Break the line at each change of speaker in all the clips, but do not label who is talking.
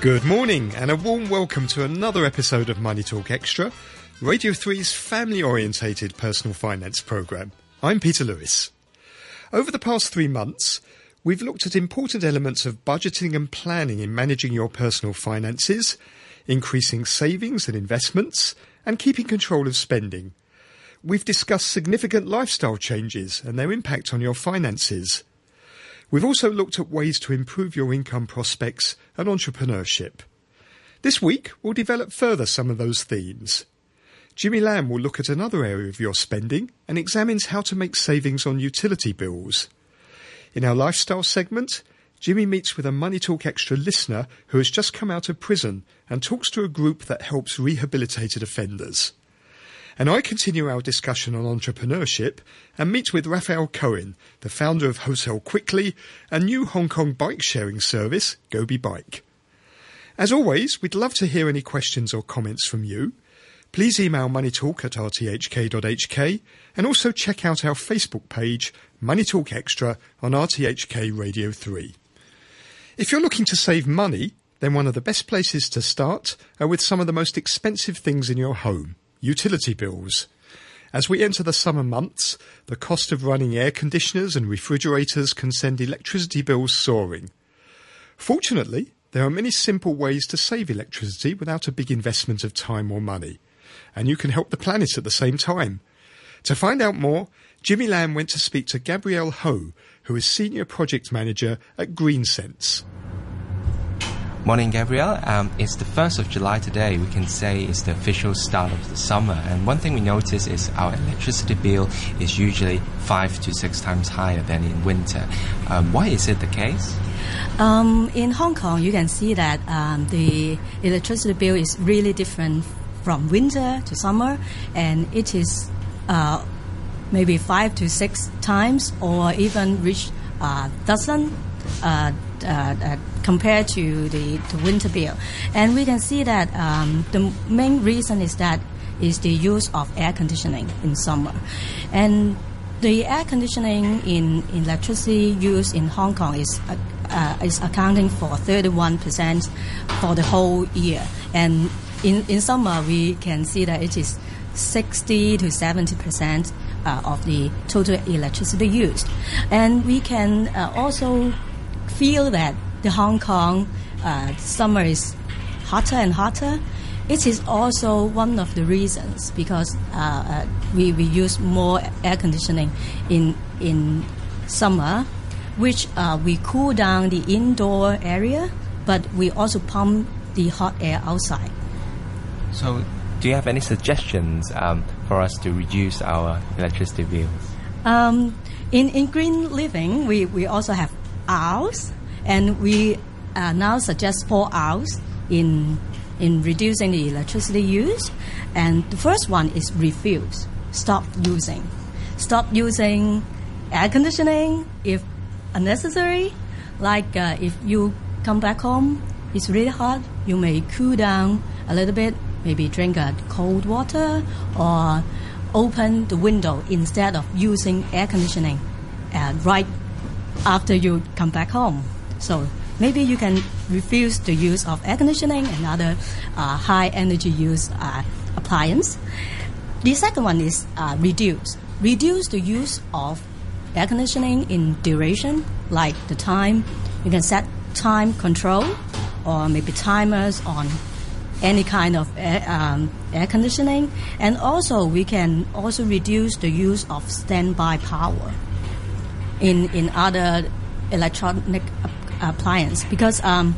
Good morning and a warm welcome to another episode of Money Talk Extra, Radio 3's family orientated personal finance programme. I'm Peter Lewis. Over the past three months, we've looked at important elements of budgeting and planning in managing your personal finances, increasing savings and investments, and keeping control of spending. We've discussed significant lifestyle changes and their impact on your finances. We've also looked at ways to improve your income prospects and entrepreneurship. This week, we'll develop further some of those themes. Jimmy Lam will look at another area of your spending and examines how to make savings on utility bills. In our lifestyle segment, Jimmy meets with a Money Talk Extra listener who has just come out of prison and talks to a group that helps rehabilitated offenders. And I continue our discussion on entrepreneurship and meet with Raphael Cohen, the founder of Hotel Quickly, a new Hong Kong bike sharing service, Gobee Bike. As always, we'd love to hear any questions or comments from you. Please email moneytalk at rthk.hk and also check out our Facebook page, Money Talk Extra, on RTHK Radio 3. If you're looking to save money, then one of the best places to start are with some of the most expensive things in your home utility bills. As we enter the summer months, the cost of running air conditioners and refrigerators can send electricity bills soaring. Fortunately, there are many simple ways to save electricity without a big investment of time or money. And you can help the planet at the same time. To find out more, Jimmy Lam went to speak to Gabrielle Ho, who is Senior Project Manager at GreenSense.
Morning, Gabrielle. Um, it's the 1st of July today. We can say it's the official start of the summer. And one thing we notice is our electricity bill is usually five to six times higher than in winter. Um, why is it the case?
Um, in Hong Kong, you can see that um, the electricity bill is really different from winter to summer, and it is uh, maybe five to six times or even reach a dozen uh, uh, uh, compared to the, winter bill. And we can see that um, the main reason is that is the use of air conditioning in summer. And the air conditioning in, in electricity use in Hong Kong is uh, uh, is accounting for 31% for the whole year. And in, in summer, we can see that it is 60 to 70% uh, of the total electricity used. And we can uh, also feel that the Hong Kong uh, summer is hotter and hotter. It is also one of the reasons because uh, uh, we, we use more air conditioning in in summer, which uh, we cool down the indoor area, but we also pump the hot air outside.
So, do you have any suggestions um, for us to reduce our electricity bills?
Um, in, in green living, we, we also have Rs, and we uh, now suggest four Rs in in reducing the electricity use. And the first one is refuse. Stop using. Stop using air conditioning if unnecessary. Like uh, if you come back home, it's really hot. You may cool down a little bit. Maybe drink a cold water or open the window instead of using air conditioning uh, right after you come back home. So maybe you can refuse the use of air conditioning and other uh, high energy use uh, appliance. The second one is uh, reduce. Reduce the use of air conditioning in duration, like the time. You can set time control or maybe timers on any kind of air, um, air conditioning. And also we can also reduce the use of standby power in, in other electronic appliance because um,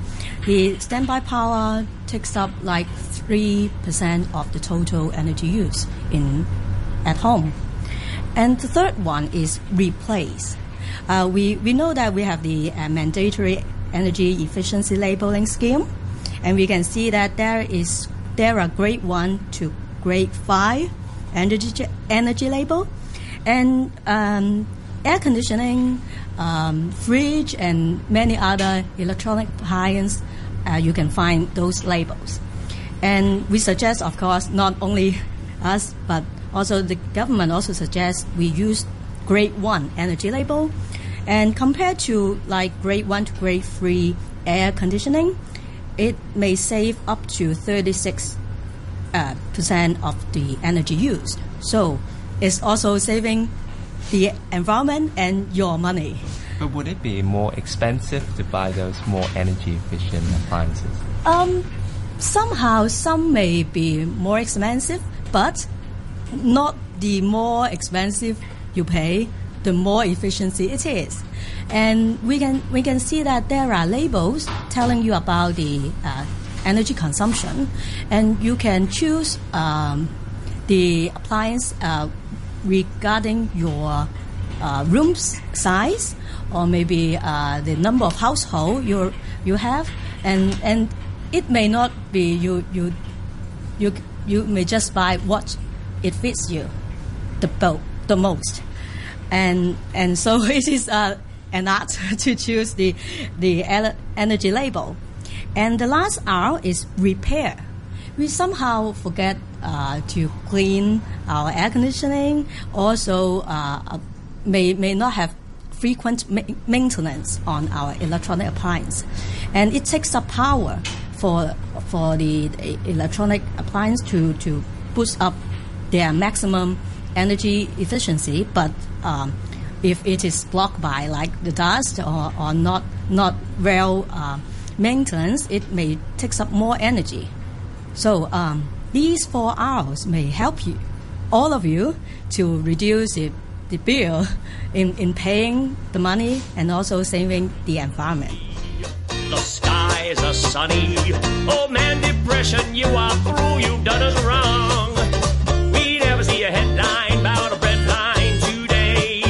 the standby power takes up like three percent of the total energy use in at home. And the third one is replace. Uh, we we know that we have the uh, mandatory energy efficiency labeling scheme, and we can see that there is there are grade one to grade five energy energy label, and um, air conditioning um, fridge and many other electronic appliances, uh, you can find those labels. And we suggest, of course, not only us, but also the government also suggests we use grade one energy label. And compared to like grade one to grade three air conditioning, it may save up to 36 uh, percent of the energy used. So it's also saving the environment and your money.
But would it be more expensive to buy those more energy efficient appliances?
Um, somehow some may be more expensive, but not the more expensive you pay, the more efficiency it is. And we can we can see that there are labels telling you about the uh, energy consumption, and you can choose um, the appliance uh, regarding your uh, room size or maybe uh, the number of household you you have, and and it may not be you you you you may just buy what it fits you the boat the most, and and so it is uh, an art to choose the the energy label, and the last R is repair. We somehow forget uh, to clean our air conditioning. Also, uh, may may not have frequent ma- maintenance on our electronic appliance, and it takes up power for for the, electronic appliance to to boost up their maximum energy efficiency. But um, if it is blocked by like the dust or, or not not well uh, maintenance, it may take up more energy. So um, these four Rs may help you, all of you, to reduce the, the bill in, in paying the money and also saving the environment.
The skies are sunny. Oh man, depression, you are through. You've done us wrong. We never see a headline about a bread line today.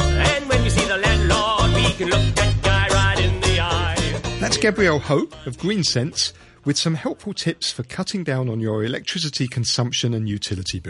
And when we see the landlord, we can look that guy right in the eye.
That's Gabrielle Ho of Green Sense with some helpful tips for cutting down on your electricity consumption and utility bill.